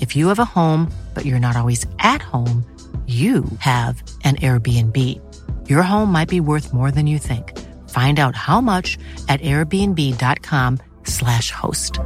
If you have a home, but you're not always at home, you have an Airbnb. Your home might be worth more than you think. Find out how much at airbnb.com slash host.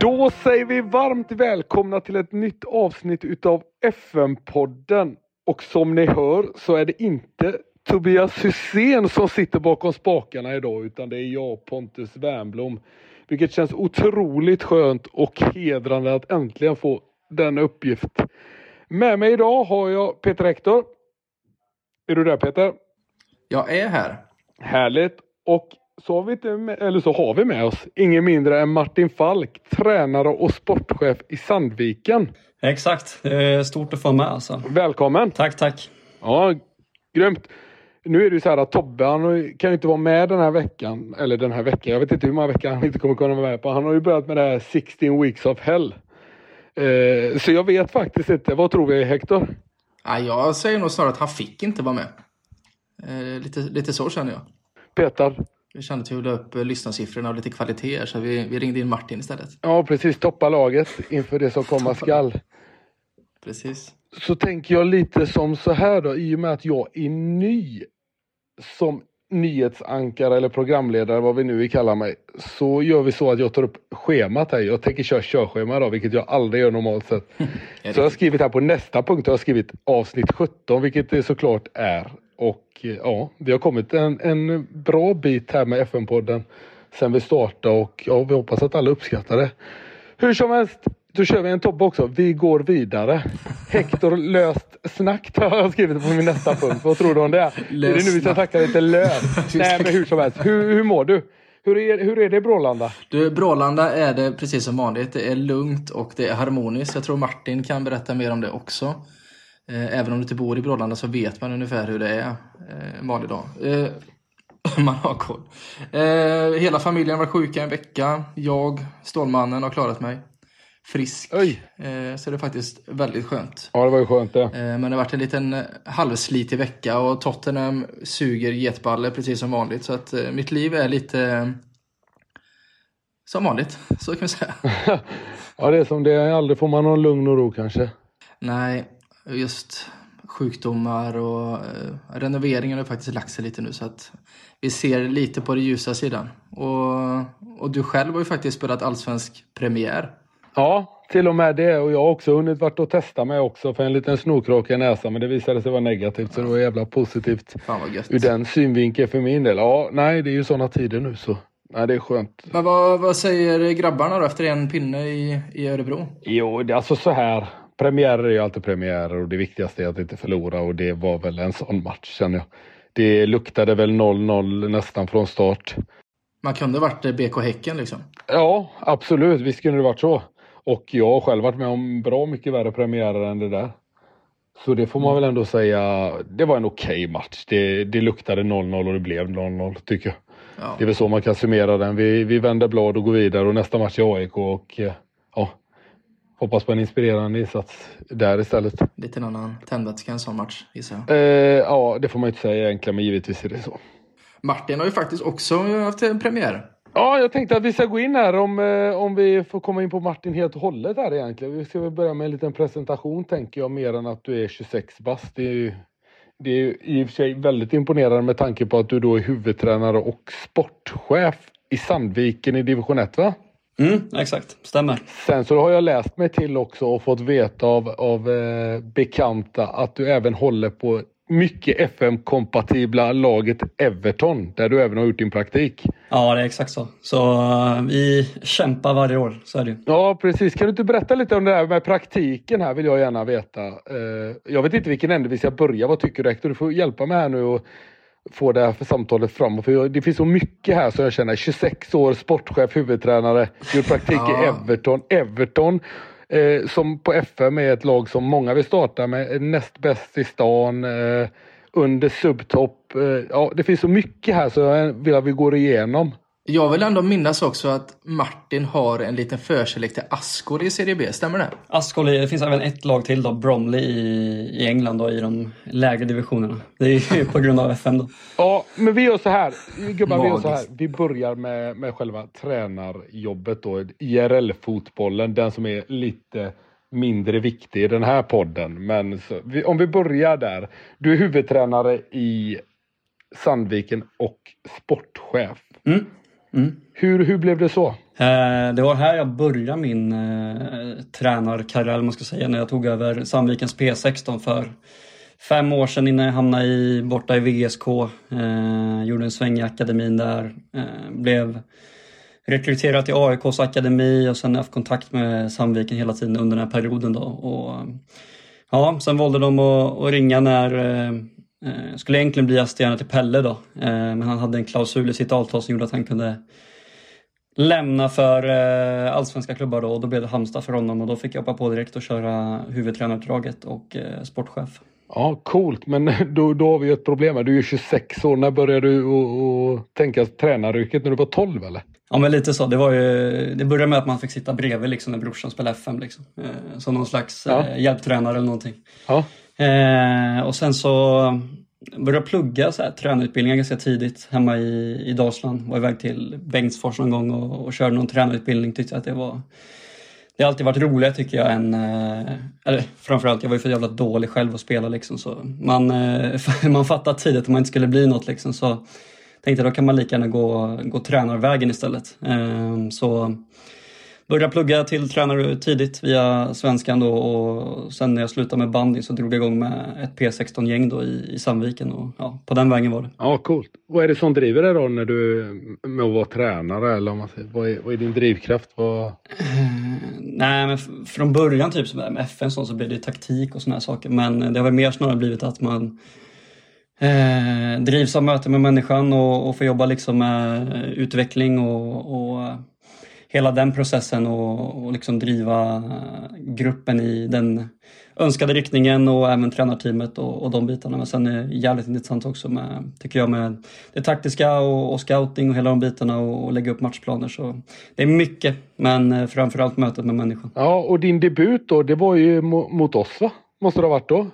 Då säger vi varmt välkomna till ett nytt avsnitt utav FM-podden. Och som ni hör så är det inte Tobias Hysén som sitter bakom spakarna idag utan det är jag, Pontus Wernbloom. Vilket känns otroligt skönt och hedrande att äntligen få denna uppgift. Med mig idag har jag Peter Hector. Är du där Peter? Jag är här. Härligt. Och så har vi, inte med, eller så har vi med oss ingen mindre än Martin Falk, tränare och sportchef i Sandviken. Exakt, det är stort att få med alltså. Välkommen! Tack, tack. Ja, grymt. Nu är det ju så här att Tobbe han kan ju inte vara med den här veckan. Eller den här veckan, jag vet inte hur många veckor han inte kommer kunna vara med på. Han har ju börjat med det här 16 weeks of hell. Eh, så jag vet faktiskt inte. Vad tror vi Hector? Ja, jag säger nog snarare att han fick inte vara med. Eh, lite, lite så känner jag. Peter? Vi kände att vi ville upp lyssnarsiffrorna och lite kvaliteter så vi, vi ringde in Martin istället. Ja precis, toppa laget inför det som komma skall. Precis. Så tänker jag lite som så här då, i och med att jag är ny som nyhetsankare eller programledare, vad vi nu vill kalla mig, så gör vi så att jag tar upp schemat här. Jag tänker köra körschema då, vilket jag aldrig gör normalt sett. så jag har skrivit här på nästa punkt, jag har skrivit avsnitt 17, vilket det såklart är. Och ja, vi har kommit en, en bra bit här med FN-podden sen vi startade och ja, vi hoppas att alla uppskattar det. Hur som helst, då kör vi en topp också. Vi går vidare. Hector löst snack har jag skrivit på min nästa punkt. Vad tror du om det? Är det nu vi ska snacka lite löst? Nej men hur som helst. Hur, hur mår du? Hur är, hur är det i Brålanda? Du, Brålanda är det precis som vanligt. Det är lugnt och det är harmoniskt. Jag tror Martin kan berätta mer om det också. Eh, även om du inte bor i Brålanda så vet man ungefär hur det är eh, en vanlig dag. Eh, man har koll. Hela familjen var sjuka en vecka. Jag, Stålmannen, har klarat mig frisk. Oj. Så det är faktiskt väldigt skönt. Ja, det var ju skönt det. Men det har varit en liten halvslitig vecka och Tottenham suger getballe precis som vanligt. Så att mitt liv är lite som vanligt, så kan vi säga. ja, det är som det är. Aldrig får man någon lugn och ro kanske. Nej, just sjukdomar och eh, renoveringen har faktiskt lagt sig lite nu så att vi ser lite på den ljusa sidan. Och, och du själv har ju faktiskt spelat allsvensk premiär. Ja, till och med det. Och jag har också hunnit varit och testa mig också för en liten snorkråka i näsan. Men det visade sig vara negativt så det var jävla positivt. Fan vad gött. Ur den synvinkeln för min del. Ja, nej det är ju sådana tider nu så. Nej, det är skönt. Men vad, vad säger grabbarna då efter en pinne i, i Örebro? Jo, det är alltså så här. Premiärer är ju alltid premiärer och det viktigaste är att inte förlora och det var väl en sån match känner jag. Det luktade väl 0-0 nästan från start. Man kunde varit BK Häcken liksom? Ja, absolut. Visst kunde det varit så. Och jag har själv varit med om bra mycket värre premiärer än det där. Så det får man väl ändå säga, det var en okej okay match. Det, det luktade 0-0 och det blev 0-0 tycker jag. Ja. Det är väl så man kan summera den. Vi, vi vänder blad och går vidare och nästa match är AIK och eh, ja, hoppas på en inspirerande insats där istället. Lite en annan tändvätska en sån match gissar jag. Eh, ja, det får man inte säga egentligen, men givetvis är det så. Martin har ju faktiskt också haft en premiär. Ja, jag tänkte att vi ska gå in här om, eh, om vi får komma in på Martin helt och hållet här egentligen. Vi ska väl börja med en liten presentation tänker jag, mer än att du är 26 bast. Det är ju det är i och för sig väldigt imponerande med tanke på att du då är huvudtränare och sportchef i Sandviken i division 1 va? Mm, exakt, stämmer. Sen så har jag läst mig till också och fått veta av, av eh, bekanta att du även håller på mycket FM-kompatibla laget Everton, där du även har gjort din praktik. Ja, det är exakt så. Så uh, vi kämpar varje år, så är det Ja, precis. Kan du inte berätta lite om det här med praktiken här, vill jag gärna veta. Uh, jag vet inte vilken ände vi ska börja. Vad tycker du rektor? Du får hjälpa mig här nu och få det här för samtalet framåt. För det finns så mycket här som jag känner. 26 år, sportchef, huvudtränare, gjort praktik ja. i Everton. Everton eh, som på FM är ett lag som många vill starta med. Näst bäst i stan. Eh, under subtopp. Eh, ja, det finns så mycket här så jag vill att vi går igenom. Jag vill ändå minnas också att Martin har en liten förkärlek till Ascoli i Serie B, stämmer det? Ascoli, det finns även ett lag till då, Bromley i, i England då, i de lägre divisionerna. Det är ju på grund av FM då. Ja, men vi gör så här, gubbar, vi gör så här. Vi börjar med, med själva tränarjobbet då, IRL-fotbollen, den som är lite mindre viktig i den här podden. Men så, vi, om vi börjar där. Du är huvudtränare i Sandviken och sportchef. Mm. Mm. Hur, hur blev det så? Eh, det var här jag började min eh, tränarkarriär, man ska säga, när jag tog över Sandvikens P16 för fem år sedan innan jag hamnade i, borta i VSK. Eh, gjorde en sväng i akademin där. Eh, blev rekryterad till AIKs akademi och sen haft kontakt med Sandviken hela tiden under den här perioden. Då. Och, ja, sen valde de att, att ringa när eh, Eh, skulle egentligen bli assisterande till Pelle då, eh, men han hade en klausul i sitt avtal som gjorde att han kunde lämna för eh, allsvenska klubbar då och då blev det Halmstad för honom och då fick jag hoppa på direkt och köra huvudtränaruppdraget och sportchef. Ja, coolt, men då, då har vi ett problem här. Du är ju 26 år. När började du och, tänka tränaryrket? När du var 12 eller? Ja, men lite så. Det, var ju, det började med att man fick sitta bredvid liksom, när brorsan spelade FM. Liksom. Som någon slags ja. eh, hjälptränare eller någonting. Ja. Eh, och sen så började jag plugga så här, tränarutbildningar ganska tidigt hemma i, i Dalsland. Var iväg till Bengtsfors någon gång och, och körde någon tränarutbildning. Tyckte att det var det har alltid varit roligare tycker jag än, eh, eller framförallt jag var ju för jävla dålig själv att spela liksom så man, eh, man fattade tidigt att man inte skulle bli något liksom så tänkte jag då kan man lika gärna gå, gå tränarvägen istället. Eh, så började plugga till tränare tidigt via svenskan då och sen när jag slutade med bandy så drog jag igång med ett P16-gäng då i, i Sandviken och ja, på den vägen var det. Ja, coolt. Vad är det som driver dig då när du med att vara tränare eller om man säger, vad är, vad är din drivkraft? Vad... Uh, nej, men från början typ med FN så, så blev det taktik och sådana här saker men det har väl mer snarare blivit att man eh, drivs av möte med människan och, och får jobba liksom med utveckling och, och hela den processen och, och liksom driva gruppen i den önskade riktningen och även tränarteamet och, och de bitarna. Men sen är det jävligt intressant också med, tycker jag, med det taktiska och, och scouting och hela de bitarna och, och, lägga upp matchplaner. Så det är mycket, men eh, framförallt mötet med människan. Ja, och din debut då, det var ju mot oss va? Måste det ha varit då?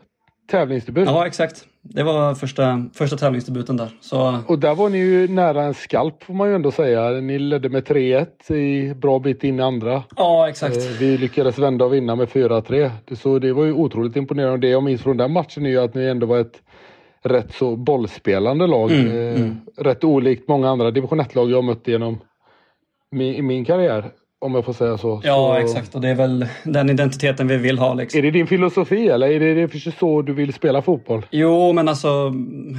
Tävlingsdebut? Ja, exakt. Det var första, första tävlingsdebuten där. Så... Och där var ni ju nära en skalp får man ju ändå säga. Ni ledde med 3-1 i bra bit in i andra. Ja, exakt. Eh, vi lyckades vända och vinna med 4-3. Så det var ju otroligt imponerande. Det jag minns från den matchen är ju att ni ändå var ett rätt så bollspelande lag. Mm, eh, mm. Rätt olikt många andra division 1-lag jag mött genom min, min karriär. Om jag får säga så. Ja, så... exakt. Och det är väl den identiteten vi vill ha. Liksom. Är det din filosofi eller är det, så du vill spela fotboll? Jo, men alltså,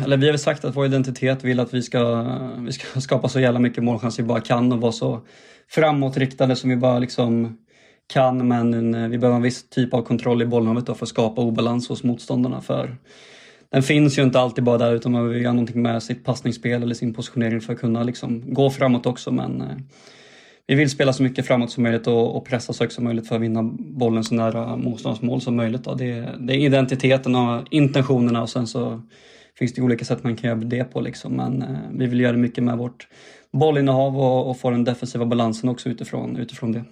eller vi har väl sagt att vår identitet vill att vi ska, vi ska skapa så jävla mycket målchanser vi bara kan och vara så framåtriktade som vi bara liksom kan. Men vi behöver en viss typ av kontroll i bollhavet för att skapa obalans hos motståndarna. För den finns ju inte alltid bara där utan man vill göra någonting med sitt passningsspel eller sin positionering för att kunna liksom gå framåt också. Men vi vill spela så mycket framåt som möjligt och, och pressa så högt som möjligt för att vinna bollen så nära motståndsmål som möjligt. Då. Det, det är identiteten och intentionerna och sen så finns det olika sätt man kan göra det på. Liksom. Men eh, vi vill göra mycket med vårt bollinnehav och, och få den defensiva balansen också utifrån, utifrån det.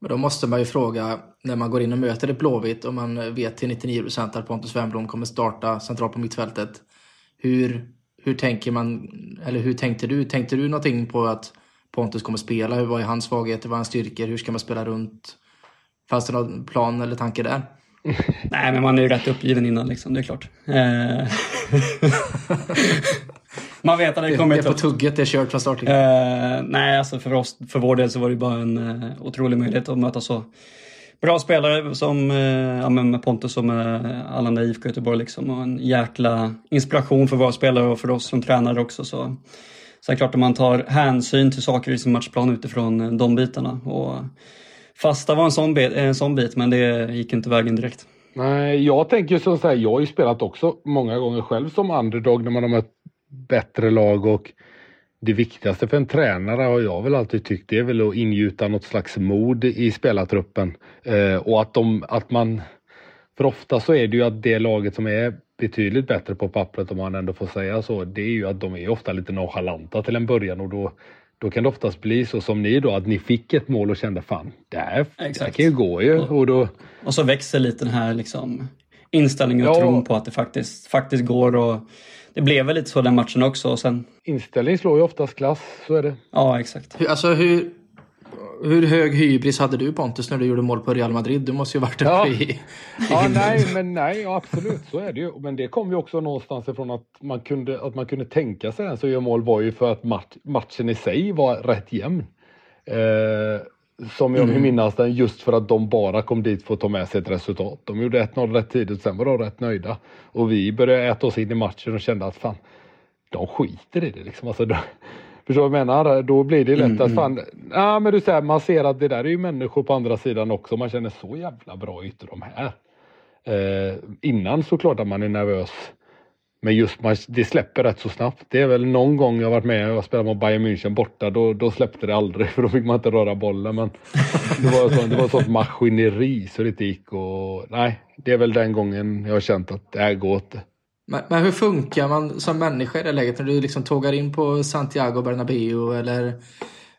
Men då måste man ju fråga, när man går in och möter ett Blåvitt och man vet till 99 procent att Pontus Wernbloom kommer starta centralt på mittfältet. Hur, hur tänker man, eller hur tänkte du? Tänkte du någonting på att Pontus kommer spela? Hur var hans svagheter? Vad är hans styrkor? Hur ska man spela runt? Fanns det någon plan eller tanke där? Nej, men man är ju rätt uppgiven innan liksom, det är klart. Eh, man vet att det kommer... Det är på tugget, det är kört från starten. Eh, nej, alltså för, oss, för vår del så var det bara en uh, otrolig möjlighet att möta så bra spelare som uh, ja, med Pontus och med Allan IFK Göteborg liksom. Och en jäkla inspiration för våra spelare och för oss som tränare också. Så, så är klart att man tar hänsyn till saker i sin matchplan utifrån de bitarna. Och fasta var en sån, bit, en sån bit, men det gick inte vägen direkt. Nej, jag tänker så här, jag har ju spelat också många gånger själv som underdog när man har mött bättre lag och det viktigaste för en tränare har jag väl alltid tyckt det är väl att ingjuta något slags mod i spelartruppen. Eh, och att, de, att man... För ofta så är det ju att det laget som är betydligt bättre på pappret om man ändå får säga så, det är ju att de är ofta lite nonchalanta till en början och då, då kan det oftast bli så som ni då, att ni fick ett mål och kände fan, det här, det här kan ju gå ju. Och, då... och så växer lite den här liksom inställningen och ja. tron på att det faktiskt, faktiskt går och det blev väl lite så den matchen också. Och sen... Inställning slår ju oftast klass, så är det. Ja, exakt. Hur, alltså hur, hur hög hybris hade du Pontus när du gjorde mål på Real Madrid? Du måste ju varit uppe ja. i, Ja, nej, men nej, absolut så är det ju. Men det kom ju också någonstans ifrån att man kunde, att man kunde tänka sig den så gör mål var ju för att match, matchen i sig var rätt jämn. Eh, som jag mm. minnas den just för att de bara kom dit för att ta med sig ett resultat. De gjorde 1-0 rätt tidigt, sen var de rätt nöjda. Och vi började äta oss in i matchen och kände att fan, de skiter i det liksom. Alltså, förstår du vad jag menar? Då blir det lätt mm, att mm. fan, ja men du säger man ser att det där är ju människor på andra sidan också. Man känner så jävla bra ytor de här. Eh, innan såklart att man är nervös men just man, det släpper rätt så snabbt. Det är väl någon gång jag varit med och spelat mot Bayern München borta. Då, då släppte det aldrig för då fick man inte röra bollen. Men det var, så, det var sånt maskineri så det inte gick. Och, nej, det är väl den gången jag har känt att det här går inte. Men, men, hur funkar man som människa i det läget när du liksom tågar in på Santiago Bernabéu eller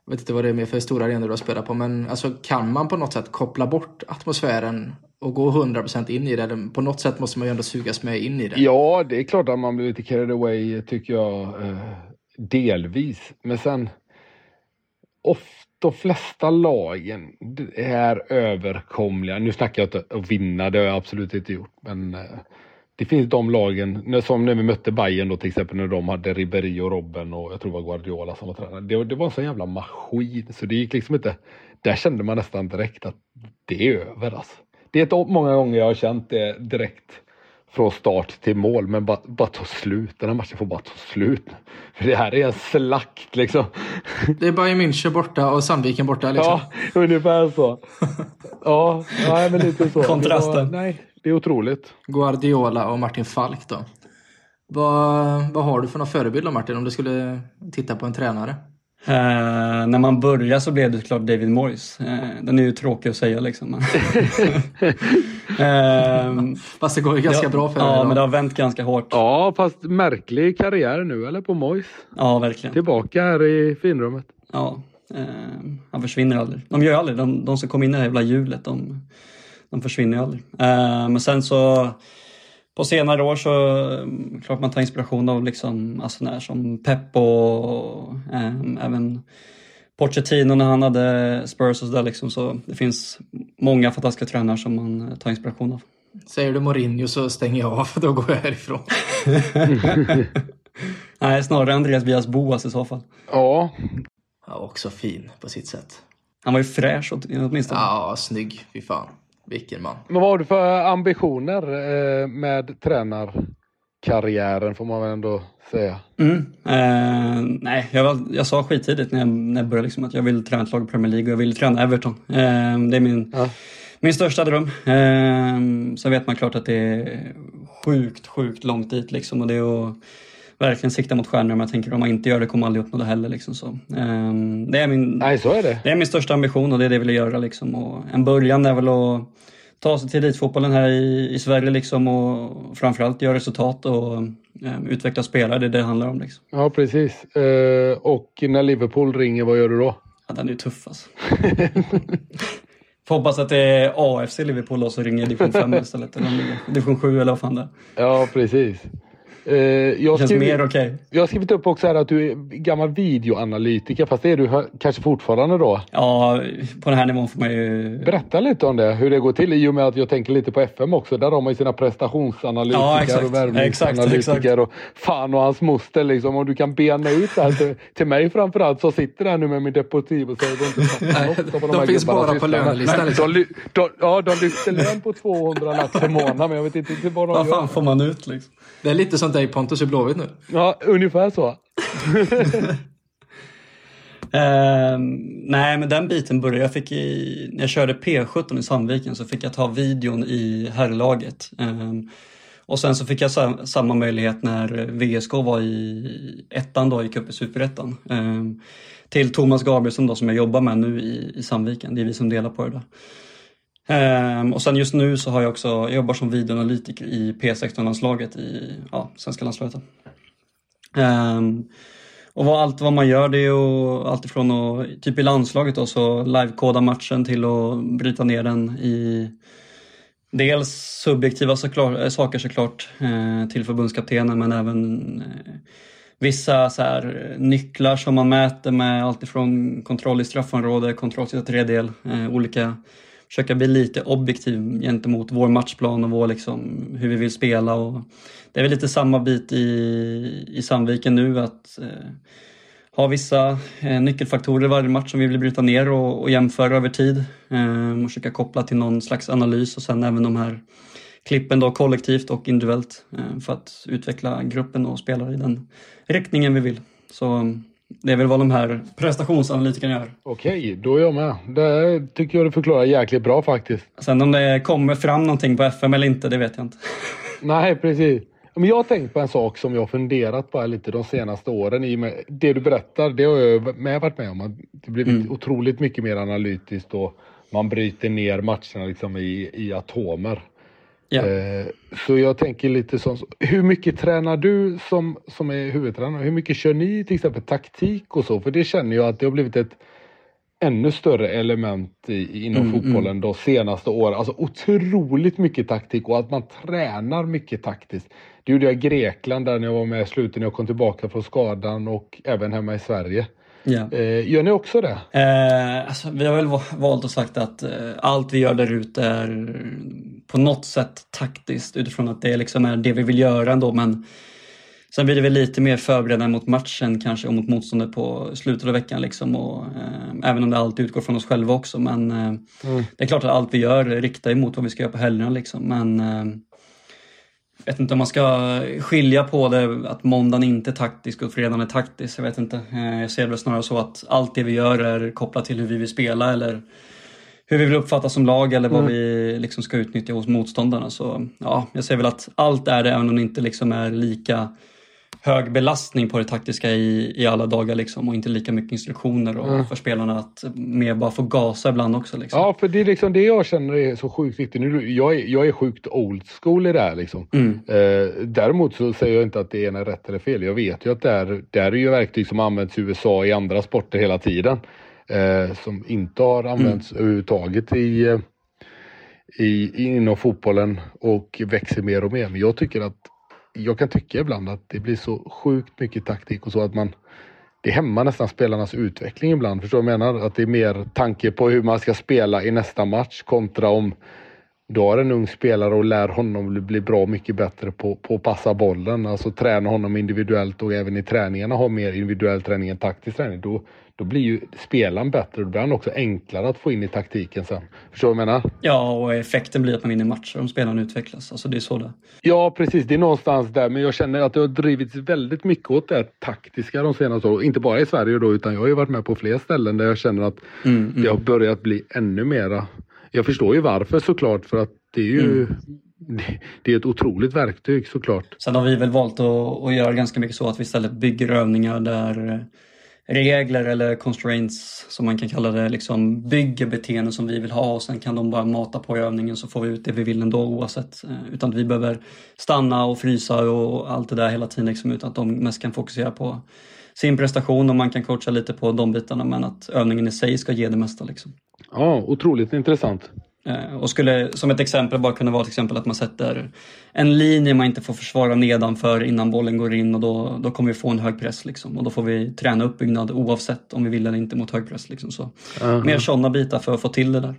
jag vet inte vad det är mer för stora arenor du har spelat på men alltså, kan man på något sätt koppla bort atmosfären och gå 100% in i det? På något sätt måste man ju ändå sugas med in i det. Ja, det är klart att man blir lite carried away tycker jag. Eh, delvis. Men sen ofta de flesta lagen är överkomliga. Nu snackar jag inte att vinna, det har jag absolut inte gjort. Men eh, det finns de lagen, som när vi mötte Bayern då till exempel när de hade Ribéry och Robben och jag tror det var Guardiola som var tränare. Det, det var en sån jävla maskin så det gick liksom inte. Där kände man nästan direkt att det är över alltså. Det är många gånger jag har känt det direkt från start till mål men bara, bara ta slut. Den här matchen får bara ta slut. För det här är en slakt liksom. Det är Bayern München borta och Sandviken borta liksom. Ja, ungefär så. Ja, nej, men lite så. Kontrasten. nej, det är otroligt. Guardiola och Martin Falk då. Vad, vad har du för några förebilder Martin om du skulle titta på en tränare? Uh, när man börjar så blev det såklart David Moyes. Uh, den är ju tråkig att säga liksom. uh, fast det går ju ganska ja, bra för Ja, men det har vänt ganska hårt. Ja, fast märklig karriär nu eller på Moyes. Ja, verkligen. Tillbaka här i finrummet. Ja, han försvinner aldrig. De gör aldrig, de, de som kom in i det här jävla hjulet, de, de försvinner ju aldrig. men sen så på senare år så klart man tar inspiration av liksom, alltså som Pep och eh, även Pochettino när han hade Spurs och sådär liksom, så det finns många fantastiska tränare som man tar inspiration av. Säger du Mourinho så stänger jag av, då går jag härifrån. Nej, snarare Andreas Bias Boas i så fall. Ja. Ja, också fin på sitt sätt. Han var ju fräsch åtminstone. Ja, snygg. Fy fan. Vilken man. Men vad har du för ambitioner eh, med tränarkarriären får man väl ändå säga? Mm. Eh, nej, jag, var, jag sa skittidigt när jag, när jag började liksom att jag vill träna ett lag i Premier League och jag vill träna Everton. Eh, det är min, ja. min största dröm. Eh, så vet man klart att det är sjukt, sjukt långt dit liksom och det är att verkligen siktar mot stjärnor, men jag tänker om man inte gör det kommer man aldrig uppnå det heller. Liksom, så. Um, det, är min, Nej, så är det. det är min största ambition och det är det jag vill göra. Liksom. Och en början är väl att ta sig till elitfotbollen här i, i Sverige liksom, och framförallt göra resultat och um, utveckla spelare. Det är det det handlar om. Liksom. Ja, precis. Uh, och när Liverpool ringer, vad gör du då? Ja, den är ju tuff alltså. Får hoppas att det är AFC Liverpool då som ringer division 5 istället. Eller division 7 eller vad fan det är. Ja, precis. Eh, jag Känns mer okej. Jag har skrivit upp också här att du är gammal videoanalytiker, fast det är du kanske fortfarande då. Ja, på den här nivån får man ju... Berätta lite om det, hur det går till i och med att jag tänker lite på FM också. Där har man ju sina prestationsanalytiker Ja, exakt. och värvningsanalytiker Exakt, exakt. och fan och hans moster liksom. Om du kan bena ut det här till, till mig framförallt så sitter där nu med min Deportivo och säger att de de finns bara på lönelistan, liksom. De, de, ja, de lyfter lön på 200 lax i månaden men jag vet inte vad de Vad gör. fan får man ut liksom? Det är lite som dig Pontus i Blåvitt nu. Ja, ungefär så. Ehm, nej, men den biten började jag fick i, när jag körde P17 i Sandviken så fick jag ta videon i herrlaget. Ehm, och sen så fick jag sa, samma möjlighet när VSK var i ettan då, gick upp i superettan. Ehm, till Thomas Gabrielsson då som jag jobbar med nu i, i Sandviken. Det är vi som delar på det där. Ehm, och sen just nu så har jag också, jag jobbar som videoanalytiker i P16-landslaget i ja, svenska landslaget. Ehm, och vad, allt vad man gör det är ju alltifrån att, typ i landslaget då, så livekoda matchen till att bryta ner den i dels subjektiva såklart, eh, saker såklart eh, till förbundskaptenen men även eh, vissa så här, nycklar som man mäter med alltifrån kontroll i straffområde, kontroll till tredjedel, eh, olika försöka bli lite objektiv gentemot vår matchplan och vår, liksom, hur vi vill spela. Och det är väl lite samma bit i, i Sandviken nu att eh, ha vissa eh, nyckelfaktorer i varje match som vi vill bryta ner och, och jämföra över tid. Eh, och försöka koppla till någon slags analys och sen även de här klippen då kollektivt och individuellt eh, för att utveckla gruppen och spelare i den riktningen vi vill. Så det är väl vad de här prestationsanalytikerna gör. Okej, då är jag med. Det tycker jag du förklarar jäkligt bra faktiskt. Sen om det kommer fram någonting på FM eller inte, det vet jag inte. Nej, precis. Men jag har tänkt på en sak som jag har funderat på lite de senaste åren. I med det du berättar, det har jag med varit med om. Det blivit Mm. otroligt mycket mer analytiskt och man bryter ner matcherna liksom i, i atomer. Ja. Eh, så jag tänker lite som, hur mycket tränar du som, som är huvudtränare? Hur mycket kör ni till exempel taktik och så? För det känner jag att det har blivit ett ännu större element i, inom Mm, fotbollen de senaste åren. Alltså otroligt mycket taktik och att man tränar mycket taktiskt. Det gjorde jag i Grekland där när jag var med i slutet när jag kom tillbaka från skadan och även hemma i Sverige. Ja. Eh, gör ni också det? Eh, alltså, vi har väl va- valt och sagt att eh, allt vi gör där ute är på något sätt taktiskt utifrån att det liksom är det vi vill göra ändå. Men sen blir det väl lite mer förberedande mot matchen kanske och mot motståndet på slutet av veckan. Liksom, och, eh, även om det alltid utgår från oss själva också. Men eh, det är klart att allt vi gör riktar emot vad vi ska göra på helgerna. Liksom. Men eh, vet inte om man ska skilja på det, att måndagen inte är taktisk och fredagen är taktisk. Jag vet inte. Eh, Jag ser det snarare så att allt det vi gör är kopplat till hur vi vill spela eller hur vi vill uppfattas som lag eller vad vi liksom ska utnyttja hos motståndarna. Så ja, jag ser väl att allt är det även om det inte liksom är lika hög belastning på det taktiska i, i alla dagar liksom, och inte lika mycket instruktioner och för spelarna att mer bara få gasa ibland också. Liksom. Ja, för det är liksom det jag känner är så sjukt viktigt. Nu, jag, är, jag är sjukt old school i det här. Liksom. Mm. Eh, däremot så säger jag inte att det ena är rätt eller fel. Jag vet ju att det är, det är ju verktyg som används i USA i andra sporter hela tiden. Eh, som inte har använts överhuvudtaget i, eh, i, inom fotbollen och växer mer och mer. Men jag tycker att jag kan tycka ibland att det blir så sjukt mycket taktik och så att man det hämmar nästan spelarnas utveckling ibland. Förstår du vad jag menar? Att det är mer tanke på hur man ska spela i nästa match kontra om du har en ung spelare och lär honom bli- bra mycket bättre på, på att passa bollen. Alltså träna honom individuellt och även i träningarna ha mer individuell träning än taktisk träning. Då, då blir ju spelaren bättre och då blir han också enklare att få in i taktiken sen. Förstår du vad jag menar? Ja, och effekten blir att man vinner matcher om spelarna utvecklas. Alltså det är så det Ja, precis. Det är någonstans där. Men jag känner att det har drivits väldigt mycket åt det här taktiska de senaste åren. Inte bara i Sverige då, utan jag har ju varit med på fler ställen där jag känner att det har börjat bli ännu mera. Jag förstår ju varför såklart, för att det är ju det, det är ett otroligt verktyg såklart. Sen har vi väl valt att, att göra ganska mycket så att vi istället bygger övningar där regler eller constraints som man kan kalla det, liksom bygger beteenden som vi vill ha och sen kan de bara mata på i övningen så får vi ut det vi vill ändå oavsett. Eh, utan att vi behöver stanna och frysa och allt det där hela tiden liksom, utan att de mest kan fokusera på sin prestation och man kan coacha lite på de bitarna men att övningen i sig ska ge det mesta. Liksom. Ja, otroligt intressant. Eh, och skulle som ett exempel bara kunna vara till exempel att man sätter en linje man inte får försvara nedanför innan bollen går in och då, då kommer vi få en hög press liksom. Och då får vi träna uppbyggnad oavsett om vi vill eller inte mot hög press. Liksom. Så, uh-huh. Mer sådana bitar för att få till det där.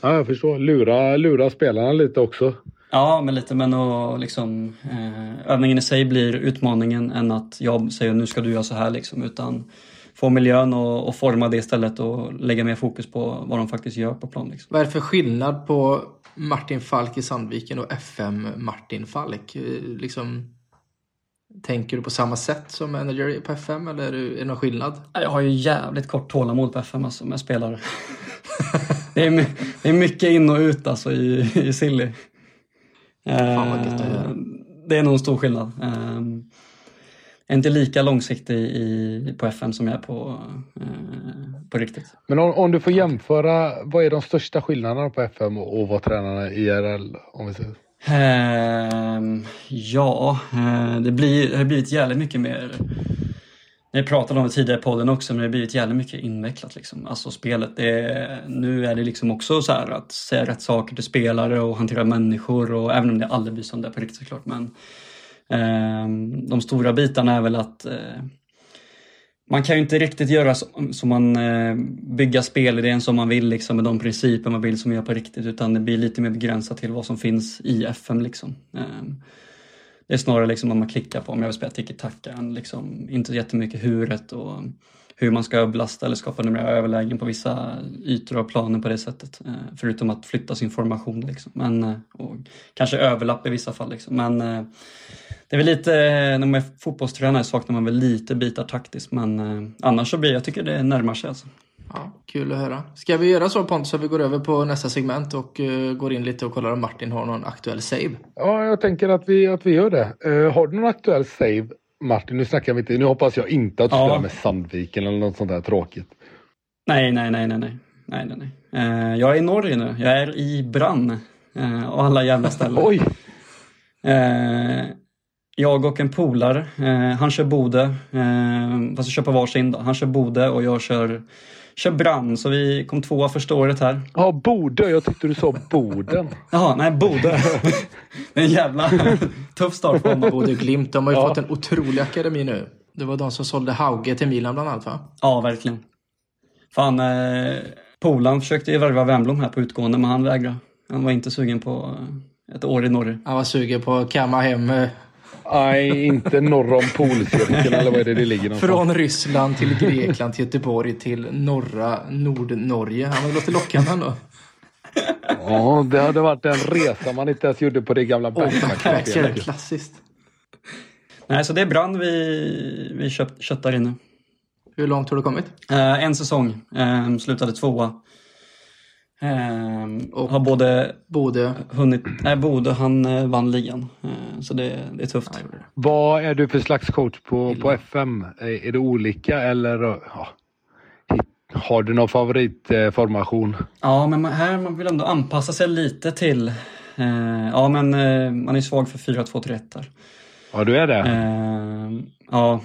Ja, jag förstår. Lura, lura spelarna lite också. Ja, men lite men och liksom eh, övningen i sig blir utmaningen än att jag säger nu ska du göra så här liksom. Utan få miljön och, och, forma det istället och lägga mer fokus på vad de faktiskt gör på plan. Liksom. Vad är det för skillnad på Martin Falk i Sandviken och FM Martin Falk? Liksom, tänker du på samma sätt som manager på FM eller är det någon skillnad? Jag har ju jävligt kort tålamod på FM alltså, med spelare. det, är, det är mycket in och ut alltså i, i Silly. Fan vad gött eh, det är nog en stor skillnad. Um, är inte lika långsiktig i, på FM som jag är på, eh, på riktigt. Men om, om, du får jämföra, vad är de största skillnaderna på FM och, och vad tränarna IRL? Om vi säger? Eh, ja, eh, det, blir, det har blivit jävligt mycket mer jag pratade om det tidigare i podden också, men det har blivit jävligt mycket invecklat. Liksom. Alltså spelet, det, nu är det liksom också så här att säga rätt saker till spelare och hantera människor och även om det aldrig blir som det på riktigt såklart. Men Ehm, de stora bitarna är väl att eh, man kan ju inte riktigt göra som man eh, bygga spelidén som man vill liksom, med de principer man vill som gör på riktigt utan det blir lite mer begränsat till vad som finns i FM. Liksom. Ehm, det är snarare liksom vad man klickar på om jag vill spela tiki-taka än liksom, inte jättemycket huret och hur man ska överbelasta eller skapa numera överlägen på vissa ytor av planen på det sättet. Ehm, förutom att flytta sin formation. Liksom. Men, eh, och kanske överlapp i vissa fall. Liksom. Men det är väl lite, när man är fotbollstränare saknar man väl lite bitar taktiskt men eh, annars så blir jag tycker det närmar sig alltså. Ja, kul att höra. Ska vi göra så Pontus att vi går över på nästa segment och uh, går in lite och kollar om Martin har någon aktuell save? Ja, jag tänker att vi, att vi gör det. Uh, har du någon aktuell save Martin? Nu snackar vi inte, nu hoppas jag inte att du ja. spelar med Sandviken eller något sånt där tråkigt. Nej, nej, nej, nej, nej. nej, nej, nej. Uh, jag är i Norge nu. Jag är i Brann. och alla jävla ställen. Oj! Jag och en polare, eh, han kör Bode, eh, fast vi kör på varsin då. Han kör Bode och jag kör, kör Brann, så vi kom tvåa första året här. Ja, Bode. Jag tyckte du sa Boden. Jaha, nej Bode. det är en jävla tuff start på honom. Bode Glimt, de har ju ja. fått en otrolig akademi nu. Det var de som sålde Hauge till Milan bland annat va? Ja, verkligen. Fan, eh, Polan försökte ju värva Wemblom här på utgående, men han vägrade. Han var inte sugen på ett år i Norge. Han var sugen på att kamma hem eh, Nej, inte norr om polcirkeln eller vad är det det ligger någonstans? Från Ryssland till Grekland till Göteborg till norra Nordnorge. Han har låtit lockande ändå. Ja, det hade varit en resa man inte ens gjorde på det gamla backpack Klassiskt. Nej, så det är brand vi, vi köpt, köttar inne. Hur långt har du kommit? Uh, en säsong. Uh, slutade tvåa. Eh, och har både Bode. hunnit... Nej, Bode han eh, vann ligan. Eh, så det, det är tufft. Vad är du för slags coach på, på FM? Är, det olika eller ja, har du någon favoritformation? Ja, men här man vill ändå anpassa sig lite till... Eh, ja, men eh, man är svag för 4-2-3-1 där. Ja, du är det? Eh, ja, Ehm,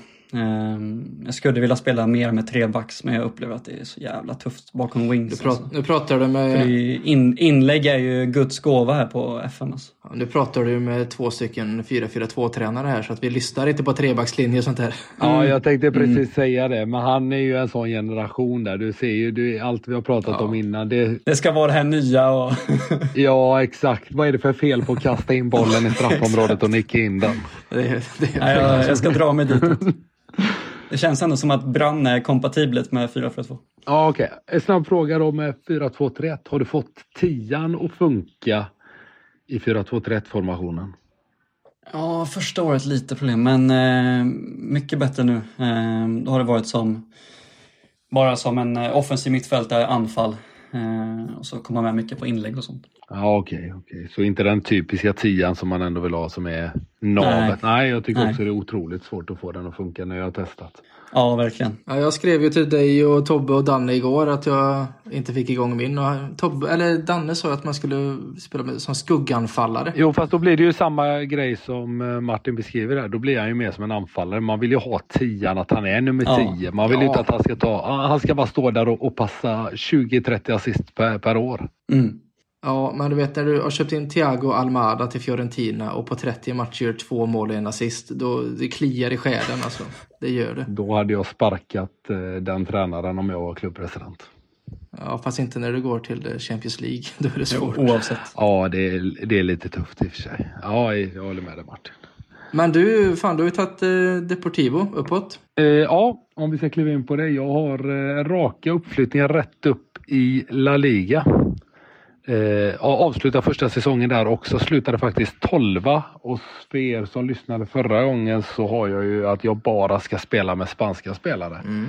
jag skulle vilja spela mer med trebacks men jag upplever att det är så jävla tufft bakom wings. Du alltså. Nu pratar du med... In, inlägg är ju Guds gåva här på FM. Alltså. Ja, nu pratar du med två stycken 4-4-2-tränare här så att vi lyssnar inte på trebackslinje och sånt här. Ja, jag tänkte precis mm. säga det. Men han är ju en sån generation där. Du ser ju du, allt vi har pratat ja. om innan. Det... det ska vara det här nya och... ja, exakt. Vad är det för fel på att kasta in bollen i straffområdet och nicka in den? Det, det, ja, jag, jag ska dra mig dit. Det känns ändå som att Brann är kompatibelt med 4-4-2. Ja, okej. Okay. En snabb fråga då med 4-2-3-1. Har du fått tian att funka i 4-2-3-1 formationen? Ja, första året lite problem, men eh, mycket bättre nu. Eh, då har det varit som bara som en eh, offensiv mittfältare, anfall. Eh, och så kommer han med mycket på inlägg och sånt. Ja okej, okay, okay, så inte den typiska tian som man ändå vill ha som är navet. Nej, Nej jag tycker Nej. också det är otroligt svårt att få den att funka när jag har testat. Ja, verkligen. Ja, jag skrev ju till dig och Tobbe och Danne igår att jag inte fick igång min. Och Tobbe, eller Danne sa att man skulle spela med, som skugganfallare. Jo, fast då blir det ju samma grej som eh, Martin beskriver där. Då blir han ju mer som en anfallare. Man vill ju ha tian, att han är nummer ja. tio. Man vill ju ja. inte att han ska ta... Han ska bara stå där och, och passa 20-30 assist per, per år. Mm. Ja, men du vet när du har köpt in Thiago Almada till Fiorentina och på 30 matcher gör två mål och en assist. Då, det kliar i själen alltså. Det gör det. Då hade jag sparkat eh, den tränaren om jag var klubbpresident. Ja, fast inte när du går till eh, Champions League. Då är det svårt. Jo, oavsett. Ja, det är, det är lite tufft i och för sig. Ja, jag håller med dig Martin. Men du, fan du har ju tagit eh, Deportivo uppåt. Eh, ja, om vi ska kliva in på det. Jag har eh, raka uppflyttningar rätt upp i La Liga. Eh, avslutade första säsongen där också, slutade faktiskt 12 och för er som lyssnade förra gången så har jag ju att jag bara ska spela med spanska spelare. Mm.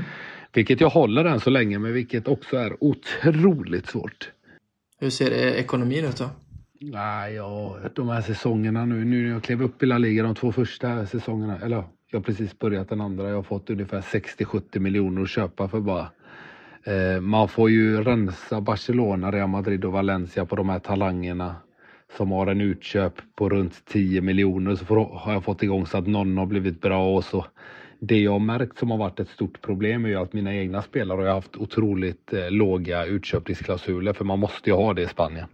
Vilket jag håller än så länge men vilket också är otroligt svårt. Hur ser ekonomin ut då? Nej, ja, de här säsongerna nu, nu när jag klev upp i La Liga de två första säsongerna, eller jag har precis börjat den andra, jag har fått ungefär 60-70 miljoner att köpa för bara Eh, Eh, man får ju rensa Barcelona, Real Madrid och Valencia på de här talangerna som har en utköp på runt 10 miljoner så får, har jag fått igång så att någon har blivit bra och så. Det jag har märkt som har varit ett stort problem är ju att mina egna spelare har haft otroligt eh, låga utköpningsklausuler för man måste ju ha det i Spanien.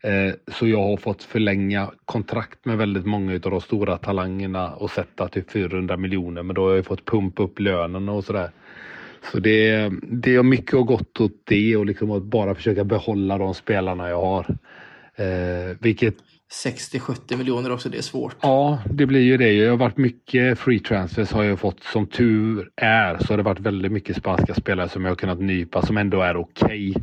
Eh, så jag har fått förlänga kontrakt med väldigt många av de stora talangerna och sätta typ 400 miljoner men då har jag ju fått pumpa upp lönen och sådär. Så det, det har mycket och gott åt det och liksom att bara försöka behålla de spelarna jag har. Eh, vilket 60-70 miljoner också, det är svårt. Ja, det blir ju det. Jag har varit mycket free transfers har jag fått. Som tur är så har det varit väldigt mycket spanska spelare som jag har kunnat nypa som ändå är okej. Okay.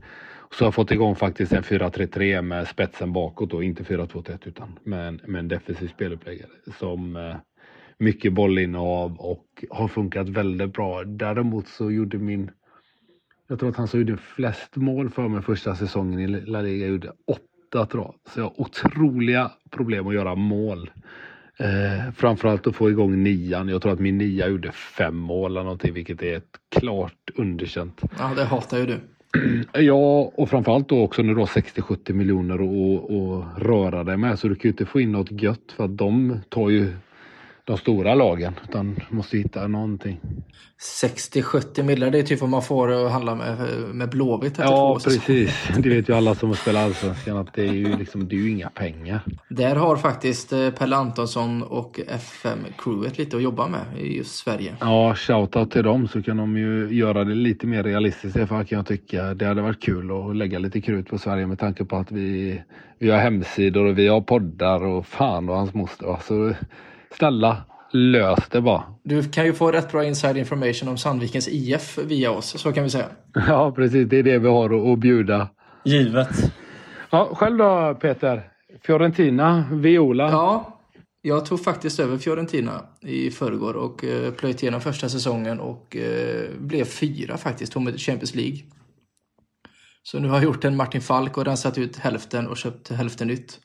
Så jag har fått igång faktiskt en 4-3-3 med spetsen bakåt och inte 4-2-1 utan med en, med en defensiv speluppläggare som eh, mycket bollinnehav och har funkat väldigt bra. Däremot så gjorde min jag tror att han som gjorde flest mål för mig första säsongen i La Liga gjorde åtta tror jag. Så jag har otroliga problem att göra mål. Eh, framförallt att få igång nian. Jag tror att min nia gjorde fem mål eller någonting vilket är ett klart underkänt. Ja det hatar ju du. Ja och framförallt då också när du har 60-70 miljoner att röra dig med så du kan ju inte få in något gött för att de tar ju de stora lagen. Utan måste hitta någonting. 60-70 miljoner, det är typ vad man får att handla med, med Blåvitt Ja, precis. Det vet ju alla som spelar Allsvenskan att det är ju, liksom, det är ju inga pengar. Där har faktiskt eh, Pelle Antonsson och FM-crewet lite att jobba med i just Sverige. Ja, shoutout till dem så kan de ju göra det lite mer realistiskt. Det kan jag tycka. Det hade varit kul att lägga lite krut på Sverige med tanke på att vi, vi har hemsidor och vi har poddar och fan och hans moster. Alltså, Snälla, lös det bara. Du kan ju få rätt bra inside information om Sandvikens IF via oss, så kan vi säga. Ja, precis. Det är det vi har att bjuda. Givet. Ja, själv då Peter? Fiorentina, Viola? Ja, jag tog faktiskt över Fiorentina i förrgår och eh, plöjt igenom första säsongen och eh, blev fyra faktiskt, tog mig till Champions League. Så nu har jag gjort en Martin Falk och rensat ut hälften och köpt hälften nytt.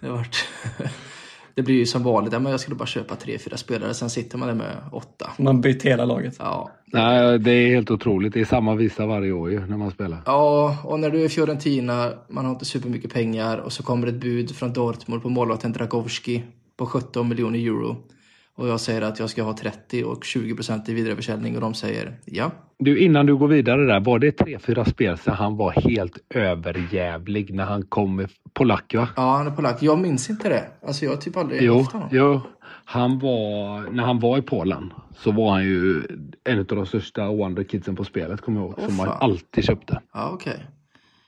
Det har varit det blir ju som vanligt, men jag skulle bara köpa tre, fyra spelare, sen sitter man där med åtta. Man byter hela laget. Ja. Nej, det är helt otroligt. Det är samma visa varje år ju när man spelar. Ja, och när du är Fiorentina, man har inte supermycket pengar och så kommer ett bud från Dortmund på målvakten Dragowski på 17 miljoner euro. Och jag säger att jag ska ha 30 och 20 procent i vidareförsäljning och de säger ja. Du, innan du går vidare där, var det tre, fyra spel sedan han var helt överjävlig när han kom polack va? Ja, han är polack. Jag minns inte det. Alltså jag har typ aldrig jo, haft honom. Jo, han var, när han var i Polen så var han ju en av de största wonderkidsen på spelet kommer jag ihåg. Oh, som man alltid köpte. Ja, okej.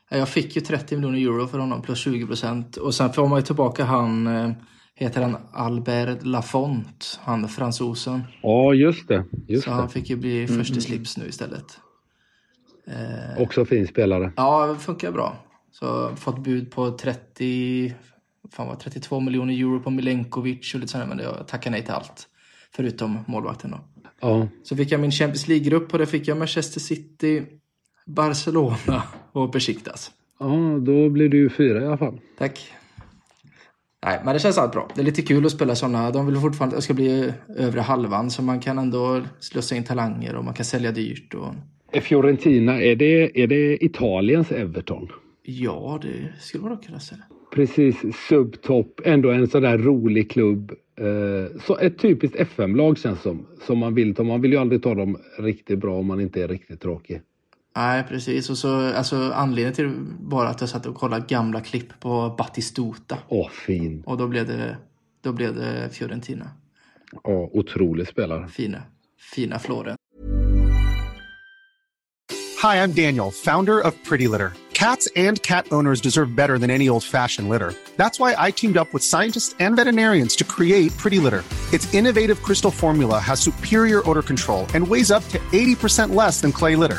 Okay. Jag fick ju 30 miljoner euro för honom plus 20 procent. Och sen får man ju tillbaka han eh, heter han Albert Lafont, han fransosen. Ja, just det. Just så det. han fick ju bli mm. först i slips nu istället. Eh, Också fin spelare. Ja, funkar bra. Så fått bud på 30, fan vad, 32 miljoner euro på Milenkovic och lite sådär, men jag tackar nej till allt. Förutom målvakten då. Ja. Så fick jag min Champions League-grupp och där fick jag Manchester City, Barcelona och besiktas. Ja, då blir du fyra i alla fall. Tack. Nej, men det känns allt bra. Det är lite kul att spela sådana. De vill fortfarande att det ska bli övre halvan så man kan ändå slussa in talanger och man kan sälja dyrt. Och... Fiorentina, är det, är det Italiens Everton? Ja, det skulle man nog kunna säga. Precis, subtopp, ändå en sån där rolig klubb. Eh, så ett typiskt FM-lag känns som, som man vill ta. Man vill ju aldrig ta dem riktigt bra om man inte är riktigt tråkig. Nej, precis. Och så, alltså, anledningen till var att jag satt och kollade gamla klipp på Battistuta. Åh, fin. Och då blev det, då blev det Fiorentina. Ja, otrolig spelare. Fina, fina Florens. Hi, I'm Daniel, founder of Pretty Litter. Cats and cat owners deserve better than any old fashioned litter. That's why I teamed up with scientists and veterinarians to create Pretty Litter. Its innovative crystal formula has superior odor control and weighs up to 80% less than clay litter.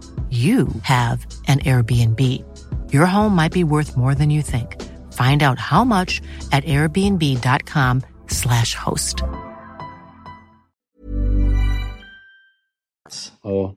you have an Airbnb. Your home might be worth more than you think. Find out how much at airbnb.com slash host. Ja.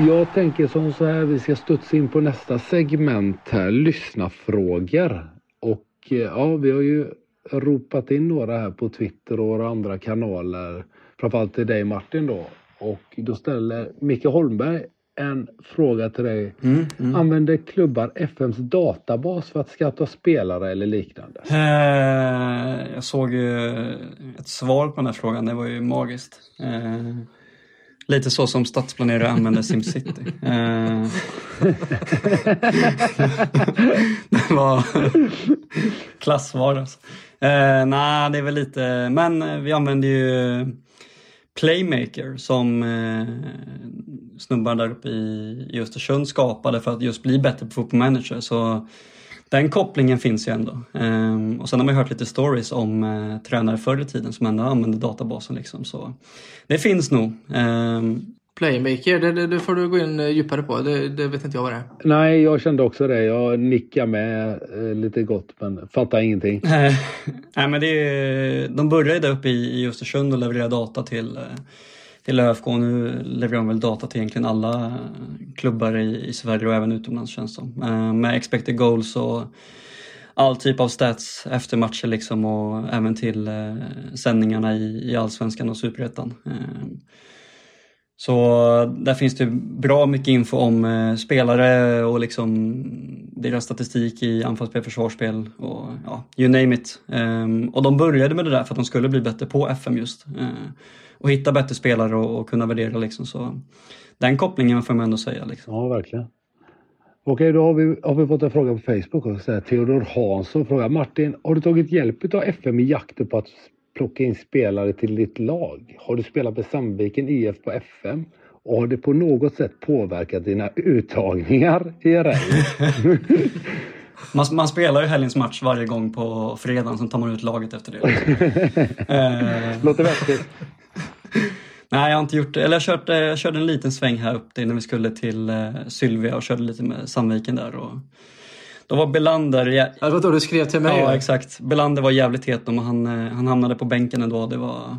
Jag tänker som så här, vi ska studsa in på nästa segment här, lyssna-frågor. Och eh, ja, vi har ju ropat in några här på Twitter och andra kanaler. Framförallt till dig Martin då. Och då ställer Micke Holmberg en fråga till dig. Mm, mm. Använder klubbar FMs databas för att skatta spelare eller liknande? Eh, jag såg ju ett svar på den här frågan, det var ju magiskt. Eh, lite så som stadsplanerare använder SimCity. Eh, det var klassvar alltså. Eh, Nej, det är väl lite, men vi använder ju Playmaker som eh, snubbarna där uppe i, i Östersund skapade för att just bli bättre på Football Manager. Så den kopplingen finns ju ändå. Eh, och sen har man hört lite stories om eh, tränare förr i tiden som ändå använde databasen. Liksom, så det finns nog. Ehm, Playmaker, det, det, det får du gå in eh, djupare på. Det, det vet inte jag vad det är. Nej, jag kände också det. Jag nickar med eh, lite gott men fattar ingenting. Nej, men det är, de började där uppe i, i Östersund och levererade data till, eh, till ÖFK. Nu levererar de väl data till egentligen alla klubbar i, i Sverige och även utomlands känns det som. Eh, Med expected goals och all typ av stats efter matcher liksom och även till eh, sändningarna i, i Allsvenskan och Superettan. Eh, så där finns det bra mycket info om eh, spelare och liksom deras statistik i anfallsspel, försvarsspel och ja, you name it. Ehm, och de började med det där för att de skulle bli bättre på FM just. Eh, och hitta bättre spelare och, och kunna värdera liksom. Så den kopplingen får man ändå säga. Liksom. Ja, verkligen. Okej, då har vi, har vi fått en fråga på Facebook också. Theodor Hansson frågar Martin, har du tagit hjälp av FM i jakten på att plocka in spelare till ditt lag? Har du spelat med Sandviken IF på FM? Och har det på något sätt påverkat dina uttagningar i RL? Man, man spelar ju helgens match varje gång på fredagen, sen tar man ut laget efter det. Eh, Låter vettigt. Nej, jag har inte gjort det. Eller jag, kört, eh, jag körde en liten sväng här uppe innan vi skulle till eh, Sylvia och körde lite med Sandviken där. Och då var Belander... Ja, det var då du skrev till mig. Ja, exakt. Belander var jävligt het om han, eh, han hamnade på bänken ändå. Det var,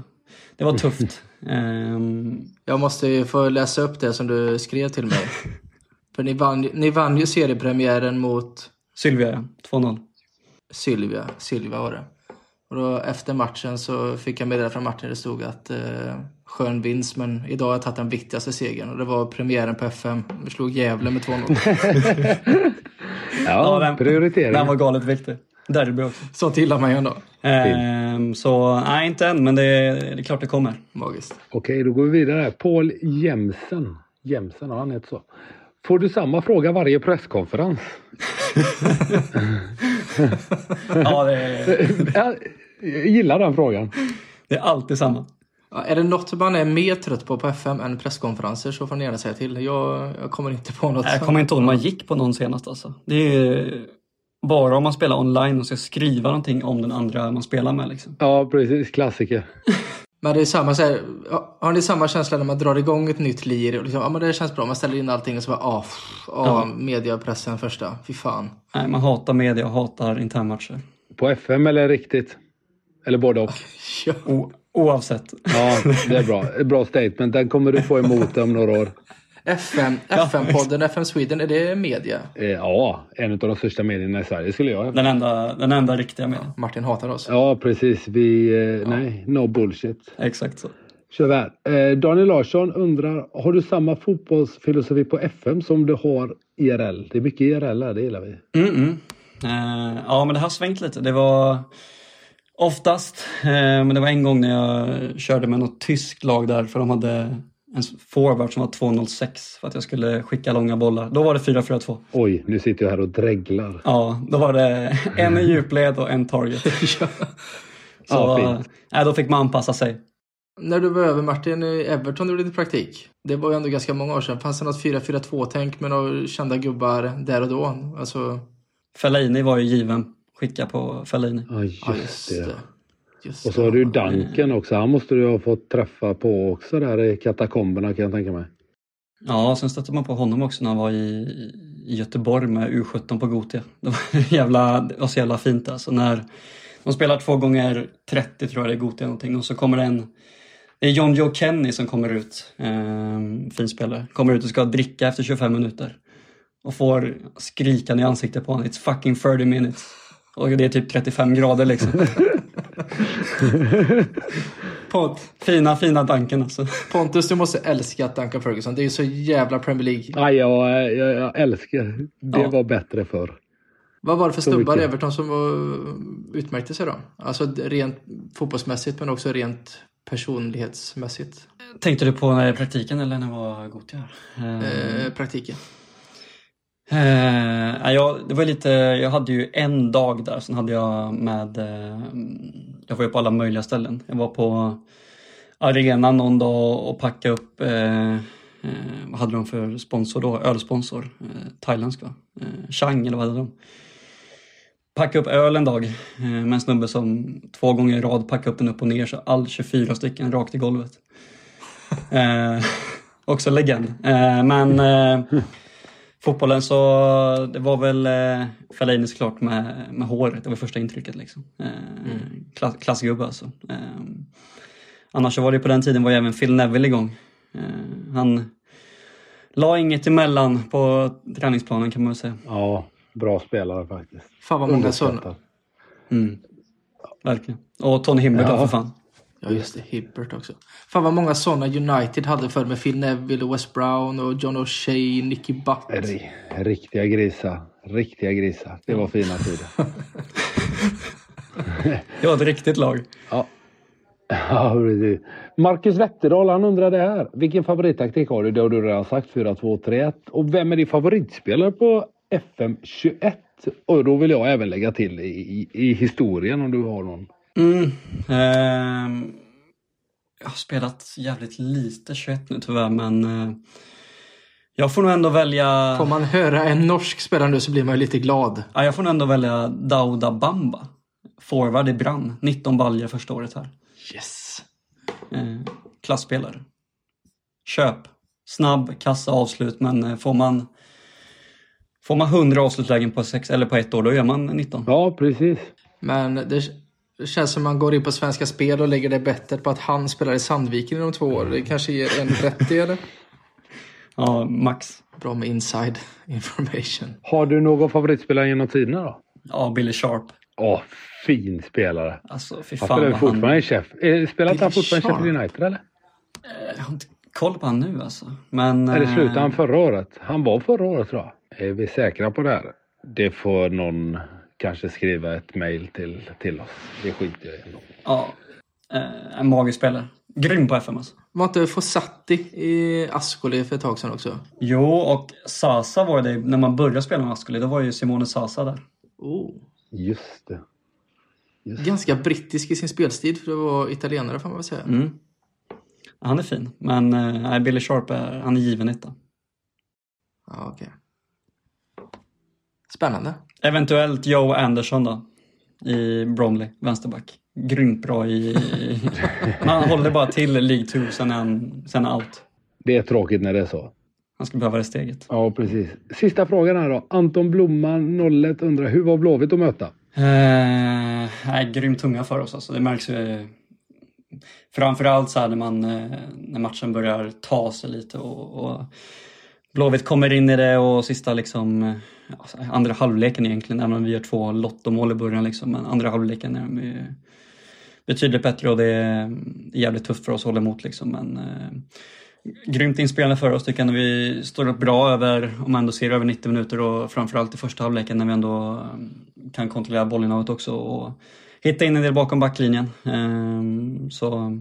det var tufft. Ehm, Jag måste ju få läsa upp det som du skrev till mig. För ni vann, ni vann ju seriepremiären mot Sylvia, ja. 2-0. Sylvia. Sylvia var det. Och då efter matchen så fick jag meddelande från Martin. Det stod att eh, skön vinst men idag har jag tagit den viktigaste segern. Och det var premiären på FM. Vi slog Gävle med 2-0. Ja, den, prioritering. Den var galet viktig. Derby också. Sånt gillar man ju ändå. Ehm, så nej, inte än, men det, det är klart det kommer. Magiskt. Okej, då går vi vidare. Paul Jemsen. Jemsen, ja, han heter så. Får du samma fråga varje presskonferens? Ja, det är, jag gillar den frågan. det är alltid samma. Ja, är det något man är mer trött på på FM än presskonferenser så får ni gärna säga till. Jag, jag kommer inte på något. Jag kommer inte ihåg om man gick på någon senast alltså. Det är bara om man spelar online och ska skriva någonting om den andra man spelar med. Liksom. Ja, precis. Klassiker. Men det är samma så här, har ni samma känsla när man drar igång ett nytt lir? Och liksom, ja men det känns bra, man ställer in allting och så bara, ah, pff, ah, Ja. media och pressen första. Fy fan. Nej, man hatar media och hatar internmatcher. På FM eller riktigt? Eller både och? Ja. Oavsett. Ja, det är bra. Bra statement. Den kommer du få emot om några år. FM, FM-podden, FM Sweden, är det media? Eh, Ja, en av de största medierna i Sverige skulle jag. Den enda, den enda riktiga med. Martin hatar oss. Ja, precis. Vi... eh, Nej, no bullshit. Exakt så. Kör vi här. Eh, Daniel Larsson undrar, har du samma fotbollsfilosofi på FM som du har IRL? Det är mycket IRL här, det gillar vi. Mm -mm. Eh, ja, men det har svängt lite. Det var oftast, eh, men det var en gång när jag körde med något tyskt lag där för de hade en forward som var 206 för att jag skulle skicka långa bollar. Då var det 4-4-2. Oj, nu sitter jag här och dreglar. Ja, då var det en i djupled och en target. Så Ja, fint. nej, då fick man anpassa sig. När du var över Martin i Everton och gjorde din praktik. Det var ju ändå ganska många år sedan. Fanns det något 4-4-2-tänk med några kända gubbar där och då? Alltså, Fellaini var ju given. Skicka på Fellaini. Ja, just, det. Just Och så har du. Duncan också. Han måste du ha fått träffa på också där i katakomberna kan jag tänka mig. Ja, sen stötte man på honom också när han var i, i Göteborg med U17 på Gotia. Det var, jävla, det var så jävla fint alltså. När de spelar två gånger 30 tror jag det är Gotia någonting och så kommer det en det är John Joe Kenny som kommer ut, eh, fin spelare, kommer ut och ska dricka efter 25 minuter. Och får skrikande i ansiktet på honom, it's fucking 30 minutes. Och det är typ 35 grader liksom. Pont, Fina, fina Duncan alltså. Pontus, du måste älska Duncan Ferguson. Det är ju så jävla Premier League. Ja, jag, jag, jag älskar. Det Ja. var bättre förr. Vad var det för Så snubbar i. Everton som var, utmärkte sig då? Alltså rent fotbollsmässigt men också rent personlighetsmässigt. Tänkte du på när praktiken eller när det var Gotia? Eh, Eh, praktiken. Eh, jag, det var lite, jag hade ju en dag där, sen hade jag med, eh, jag var ju på alla möjliga ställen. Jag var på arenan någon dag och packade upp, eh, eh, vad hade de för sponsor då? Ölsponsor, eh, thailändsk va? Eh, Chang eller vad hade de? Packade upp öl en dag eh, med en snubbe som två gånger i rad packade upp den upp och ner så all 24 stycken rakt i golvet. Eh, också legend. Eh, men eh, Fotbollen så det var väl eh, Fellaini såklart med, med håret, det var första intrycket liksom. Eh, klass, klassgubbe alltså. Eh, annars så var det på den tiden var ju även Phil Neville igång. Eh, han la inget emellan på träningsplanen kan man väl säga. Ja, bra spelare faktiskt. Fan vad många sådana. Mm. Verkligen. Och Tony Hibbert Ja. då för fan. Ja just det, Hibbert också. Fan vad många sådana United hade förr med Phil Neville och Wes Brown och John O'Shea, Nicky Butt. Ri- Riktiga grisar. Riktiga grisar. Det var fina tider. Det var ett riktigt lag. Ja. Ja, precis. Marcus Wetterdahl han undrar det här. Vilken favorittaktik har du? Det har du redan sagt. 4-2-3-1. Och vem är din favoritspelare på FM21? Och då vill jag även lägga till i, i, i historien om du har någon. Mm. ehm, jag har spelat jävligt lite 21 nu tyvärr men eh, jag får nog ändå välja... Får man höra en norsk spelare nu så blir man ju lite glad. Ja, jag får nog ändå välja Dauda Bamba. Forward i Brann. 19 baljer första året här. Yes. Eh, klassspelare. Köp. Snabb, kassa, avslut. Men eh, får man Får man 100 avslutslägen på, sex, eller på ett år, då gör man 19. Ja, precis. Men det, Det känns som man går in på Svenska Spel och lägger det bettet på att han spelar i Sandviken inom två år. Det kanske ger en rätt i eller? Ja, max. Bra med inside information. Har du någon favoritspelare genom tiderna då? Ja, Billy Sharp. Åh, fin spelare. Alltså, fy Han fan spelar fortfarande han... i Chef. eh, Spelar inte han fortfarande i? Sheffield United eller? Jag har inte koll på han nu alltså. Men... Eller eh, slutade han förra året? Han var förra året tror jag. Är vi säkra på det här? Det får någon kanske skriva ett mail till, till oss. Det skiter jag i ändå. Ja. Eh, en magisk spelare. Grym på FM alltså. Var inte Fossati i Ascoli för ett tag sedan också? Jo, och Sasa var det när man började spela med Ascoli. Då var ju Simone Sasa där. Oh. Just det. Just Ganska brittisk i sin spelstil för det var italienare får man väl säga. Mm. Han är fin. Men eh, Billy Sharp är, han är given etta. Ja, okej. Spännande. Eventuellt Joe Anderson då. I Bromley, vänsterback. Grymt bra i... han håller bara till League 2, sen är han, sen är allt. Det är tråkigt när det är så. Han skulle behöva det steget. Ja, precis. Sista frågan här då. Anton Blomman 01 undrar hur var Blåvitt att möta? Eh, nej, grymt tunga för oss alltså. Det märks ju framförallt så här när, man, eh, när matchen börjar ta sig lite och, och Blåvitt kommer in i det och sista liksom eh, ja, andra halvleken egentligen, även om vi gör två lottomål i början liksom, men andra halvleken är de ju betydligt bättre och det är jävligt tufft för oss att hålla emot liksom, men eh, Grymt inspelande för oss tycker jag när vi står upp bra över, om man ändå ser över 90 minuter och framförallt i första halvleken när vi ändå eh, kan kontrollera bollinnehavet också och hitta in en del bakom backlinjen. Ehm, Så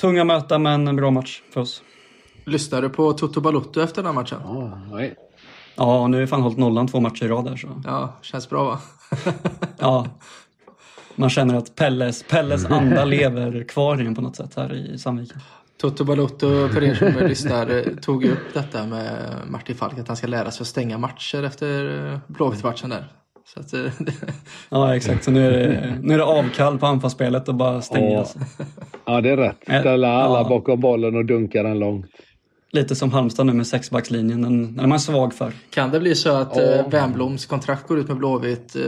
tunga möta men en bra match för oss. Lyssnade du på Toto Balotto efter den matchen? Ja, nej. Ja, nu har vi fan hållit nollan två matcher i rad där så. Ja, känns bra va? Ja. Man känner att Pelles, Pelles anda lever kvar igen på något sätt här i Sandviken. Toto Balotto, för er som lyssnar, tog ju upp detta med Martin Falk att han ska lära sig att stänga matcher efter eh, Blåvitt-matchen där. Så att, eh, Ja, exakt. Så nu är det, nu är det avkall på anfallsspelet och bara stänga. Ja. Ja, det är rätt. Ställa alla Ja. bakom bollen och dunka den långt. Lite som Halmstad nu med sexbackslinjen. Den, den är man svag för. kan det bli så att Ja. eh, Wernbloms kontrakt går ut med Blåvitt eh,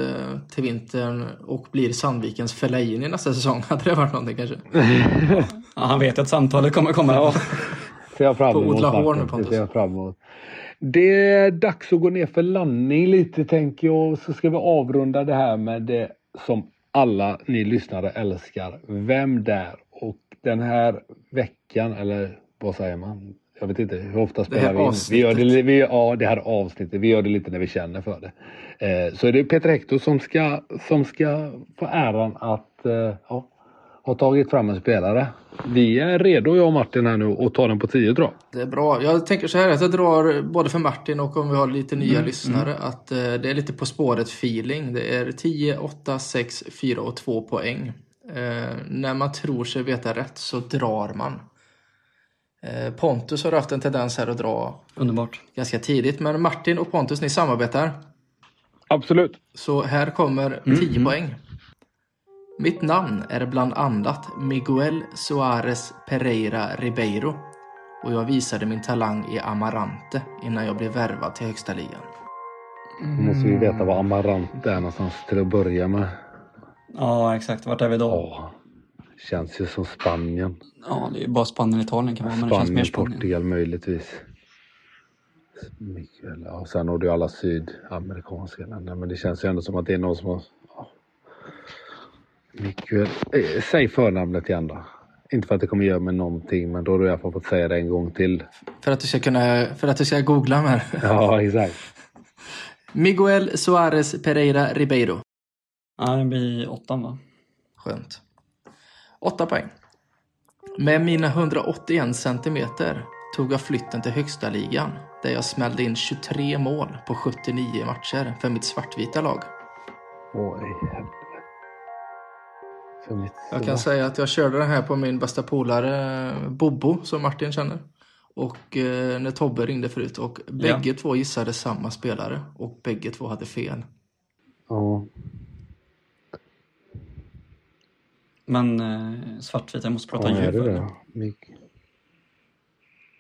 till vintern och blir Sandvikens Fellaini nästa säsong? Hade det varit någonting kanske? Ja, han vet att samtalet kommer komma. Ja. Ser jag fram På emot. odla hår nu, Pontus. Det ser jag fram emot. Det är dags att gå ner för landning lite tänker jag. Så ska vi avrunda det här med det som alla ni lyssnare älskar. Vem där? Och den här veckan, eller vad säger man? Jag vet inte, hur ofta spelar vi in? Vi gör det, vi, ja, det här avsnittet. Vi gör det lite när vi känner för det. Eh, så är det Peter Hector som ska, som ska få äran att eh, ja, ha tagit fram en spelare. Vi är redo jag och Martin här nu och tar den på 10 tror jag. Det är bra. Jag tänker så här att jag drar både för Martin och om vi har lite nya lyssnare att eh, det är lite På spåret feeling. Det är 10, 8, 6, 4 och 2 poäng. Eh, när man tror sig veta rätt så drar man. Eh, Pontus har haft en tendens här att dra Underbart. ganska tidigt men Martin och Pontus ni samarbetar. Absolut. Så här kommer 10 poäng. Mitt namn är bland annat Miguel Suarez Pereira Ribeiro och jag visade min talang i Amarante innan jag blev värvad till högsta ligan. Då måste vi veta vad Amarant är någonstans till att börja med. Ja, exakt. Vart är vi då? Ja, känns ju som Spanien. Ja, det är ju bara Spanien och Italien kan vara, men det känns mer Spanien. Portugal möjligtvis. Mikael, ja, sen har du alla sydamerikanska länder men det känns ju ändå som att det är någon som har... Ja. Mikael, eh, säg förnamnet igen då. Inte för att det kommer göra mig någonting men då har du i alla fall fått säga det en gång till. För att du ska kunna, för att du ska googla med Ja, exakt. Miguel Suarez Pereira Ribeiro. Ja, det blir åttan va? Skönt. 8 poäng. Med mina 181 centimeter tog jag flytten till högsta ligan där jag smällde in 23 mål på 79 matcher för mitt svartvita lag. För mitt Jag kan säga att jag körde den här på min bästa polare eh, Bobo som Martin känner. Och eh, när Tobbe ringde förut och bägge två gissade samma spelare och bägge två hade fel. Ja. Men eh, svartvita, jag måste prata Ja, är det det?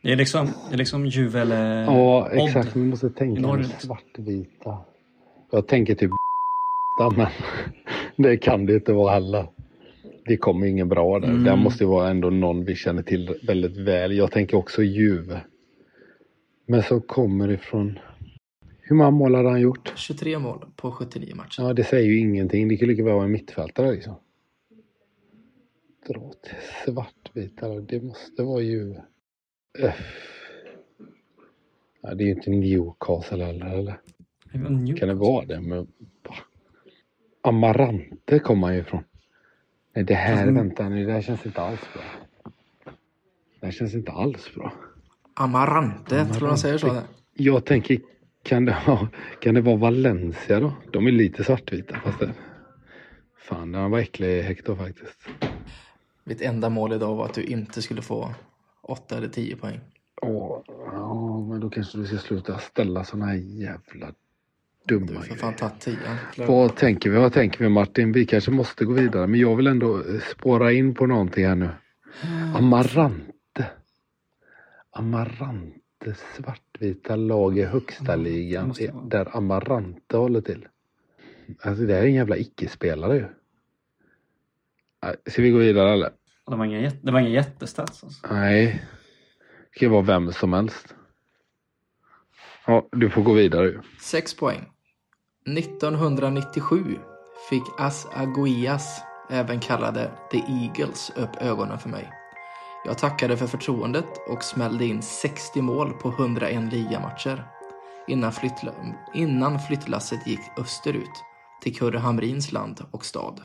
Det är liksom, det är liksom Juve eller Ja, exakt. Vi måste tänka på svartvita. Jag tänker typ men Det kan det inte vara alla. Det kommer ingen bra där. Mm. Det måste ju vara ändå någon vi känner till väldigt väl. Jag tänker också Juve. Men som kommer ifrån... Hur många mål hade han gjort? 23 mål på 79 matcher. Ja, det säger ju ingenting. Det kan lika väl vara en mittfältare liksom. Till svartvita. Det måste vara. Öff. Ja, det är ju inte Newcastle heller, eller? Kan det vara det? Men? Amarante kommer han ju ifrån. Nej, det här, Mm. vänta nu, det här känns inte alls bra. Det här känns inte alls bra. Amarante, tror du de säger så? där? Jag tänker, kan det, ha, kan det vara Valencia då? De är lite svartvita fast det... Fan, den var äcklig Hector faktiskt. Mitt enda mål idag var att du inte skulle få 8 eller 10 poäng. Åh, ja, men då kanske du ska sluta ställa såna här jävla Du dumma får fan ta 10. Vad tänker vi? Vad tänker vi Martin? Vi kanske måste gå vidare men jag vill ändå eh, spåra in på någonting här nu. Amarante. Amarante svartvita lag i högsta Mm, ligan där Amarante håller till. Alltså det här är en jävla icke-spelare ju. Nej, Ska vi gå vidare eller? Det var ingen, det var ingen jättestats alltså. Nej. Det kan ju vara vem som helst. Ja, du får gå vidare. 6 poäng. 1997 fick As Aguias, även kallade The Eagles, upp ögonen för mig. Jag tackade för förtroendet och smällde in 60 mål på 101 ligamatcher innan, flyttla innan flyttlasset gick österut till Kurre Hamrins land och stad.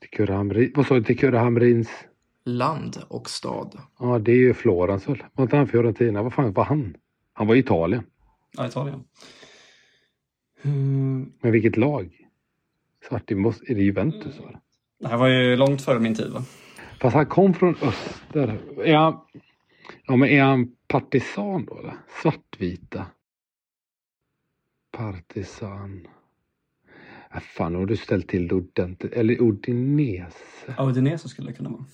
Till Kurre Hamrin. Vad sa du? Till Kurre Hamrins? Land och stad. Ja, det är ju Florens väl? Var inte han Fiorentina? Vad fan var han? Han var i Italien. Ja, Italien. Mm, Men vilket lag? Svart, är det Juventus? Va? det här var ju långt före min tid va? Fast han kom från öster. Är han, ja, men är han partisan då eller? Svartvita? Partisan. Ja, fan, har du ställt till det ordentligt. Eller Udinese. Ja, Udinese skulle det kunna vara.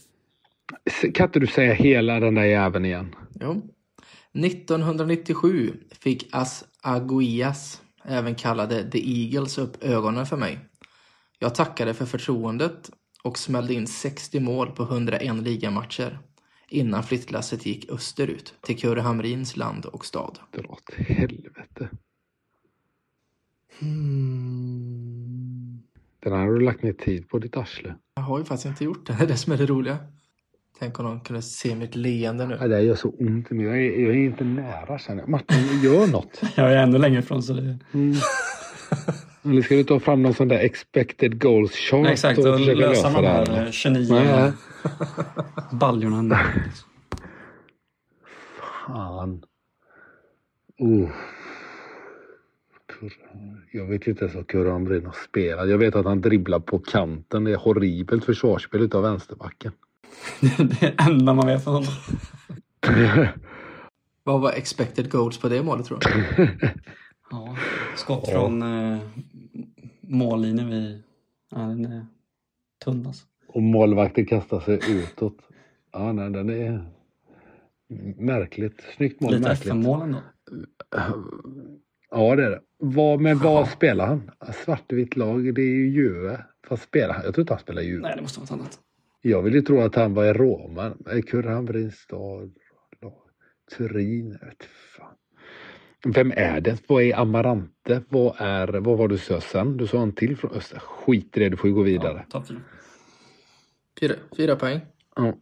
Kan inte du säga hela den där jäveln igen? Jo. 1997 fick As Aguias, även kallade The Eagles, upp ögonen för mig. Jag tackade för förtroendet och smällde in 60 mål på 101 ligamatcher innan flyttlasset gick österut till Kurre Hamrins land och stad. Dra åt helvete. Den här har du lagt ner tid på ditt arsle. Jag har ju faktiskt inte gjort det, det är det som är det roliga. Tänk om någon kunde se mitt leende nu. Ja, det gör så ont i mig. Jag är, jag är inte nära känner jag. Martin, gör något. Jag är ännu längre ifrån så det... Eller ska du ta fram någon sån där expected goals chart Nej, exakt, och och lösa de här här? eh, 29 Nej, baljorna. fan. Oh. Kurre- Jag vet ju inte ens vad Kurre Hamrin har spelat. Jag vet att han dribblar på kanten. Det är horribelt försvarsspel utav vänsterbacken. Det är det enda man vet från honom. Vad var expected goals på det målet tror du? Ja, skott från eh, mållinjen vid... Ja, den är tunn alltså. Och målvakten kastar sig utåt. Ja, nej, den är märkligt. Snyggt mål, Lite märkligt. FN-mål ändå. Ja, det är det. Vad, men vad spelar han? Svartvitt lag, det är ju Juve. Fast spelar han? Jag tror inte han spelar Juve. Nej, det måste vara något annat. Jag vill ju tro att han var i Roma. Kurre Hamrins stad. Turin. jag vet fan. Vem är det? Vad är Amarante? Vad, är, vad var du sa sen? Du sa en till från öster. Skit i det, du får ju gå vidare. Ja, fyra. Fyra, fyra poäng. Ja.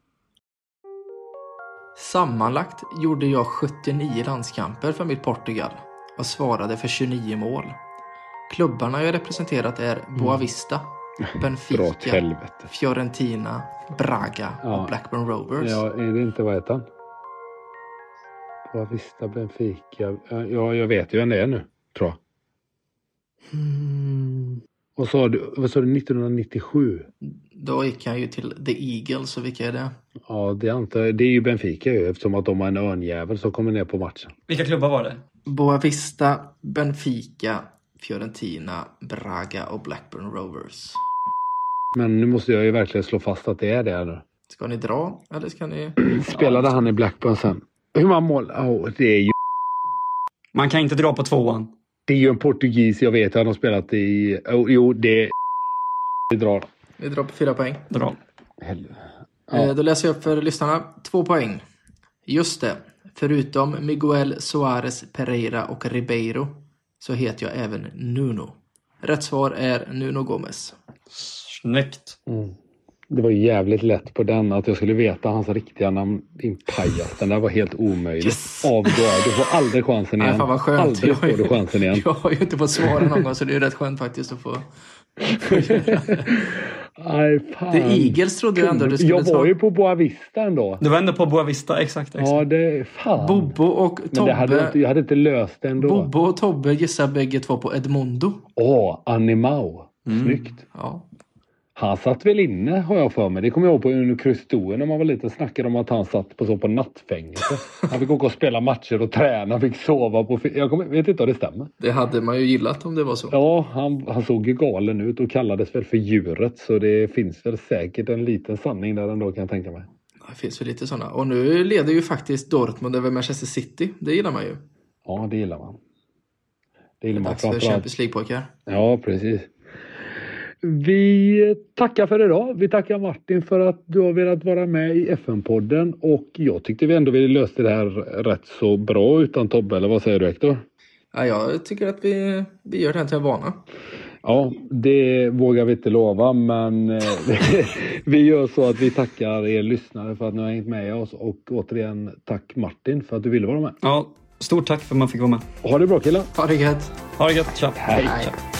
Sammanlagt gjorde jag 79 landskamper för mitt Portugal och svarade för 29 mål. Klubbarna jag representerat är Boavista, Dra åt Benfica. Fiorentina, Braga Ja. och Blackburn Rovers. Ja, är det inte, vad heter han? Boavista, Benfica. Ja, jag vet ju vem det är nu, tror jag. Mm, Och sa du, vad sa du, 1997? då gick han ju till The Eagles, så vilka är det? Ja, det, antar, jag- det är ju Benfica ju eftersom att de har en örnjävel som kommer ner på matchen. Vilka klubbar var det? Boavista, Benfica, Fiorentina, Braga och Blackburn Rovers. Men nu måste jag ju verkligen slå fast att det är det nu. Ska ni dra eller ska ni? Spelade han i Blackburn sen? Hur många mål? Oh, det, är ju, Man kan inte dra på tvåan. det är ju en portugis, jag vet att han har spelat i... Oh, jo, det... Vi drar. Vi drar på fyra poäng. Dra. Eh, Då läser jag upp för lyssnarna. Två poäng. Just det. Förutom Miguel Suarez Pereira och Ribeiro så heter jag även Nuno. Rätt svar är Nuno Gomes. Snyggt. Det var jävligt lätt på den att jag skulle veta hans riktiga namn. Din pajas. Den där var helt omöjlig. Yes. Avgå. Du får aldrig chansen Nej, igen. fan vad skönt. Aldrig Jag har får du chansen igen. Jag har ju inte fått svara någon gång så det är rätt skönt faktiskt att få. Nej, fan. The Eagles trodde jag ändå du skulle Jag ta. var ju på Boavista ändå. Du var ändå på Boavista, exakt. exakt. Ja, det... Fan. Bobo och Men det hade jag, inte, Tobbe. jag hade inte löst det ändå. Bobo och Tobbe gissar bägge två på Edmundo. Åh, Animau. Snyggt. Ja. Han satt väl inne har jag för mig. Det kommer jag ihåg på Unicrustoen när man var liten. Snackade om att han satt på, så på nattfängelse. Han fick åka och spela matcher och träna. Fick sova på... Jag kommer, vet inte om det stämmer. Det hade man ju gillat om det var så. Ja, han, han såg ju galen ut och kallades väl för djuret. Så det finns väl säkert en liten sanning där ändå kan jag tänka mig. Det finns ju lite sådana. Och nu leder ju faktiskt Dortmund över Manchester City. Det gillar man ju. Ja, det gillar man. Det gillar man Dags för. Champions League-pojkar. Ja, precis. Vi tackar för idag. Vi tackar Martin för att du har velat vara med i FN-podden och jag tyckte vi ändå vi löste det här rätt så bra utan Tobbe, eller vad säger du Hector? Ja, jag tycker att vi, vi gör det här till en vana. Ja, det vågar vi inte lova men eh, vi gör så att vi tackar er lyssnare för att ni har hängt med oss och återigen tack Martin för att du ville vara med. Ja, stort tack för att man fick vara med. Ha det bra killar! Ha det gött! Ha det gött, tja! Hej. Tja.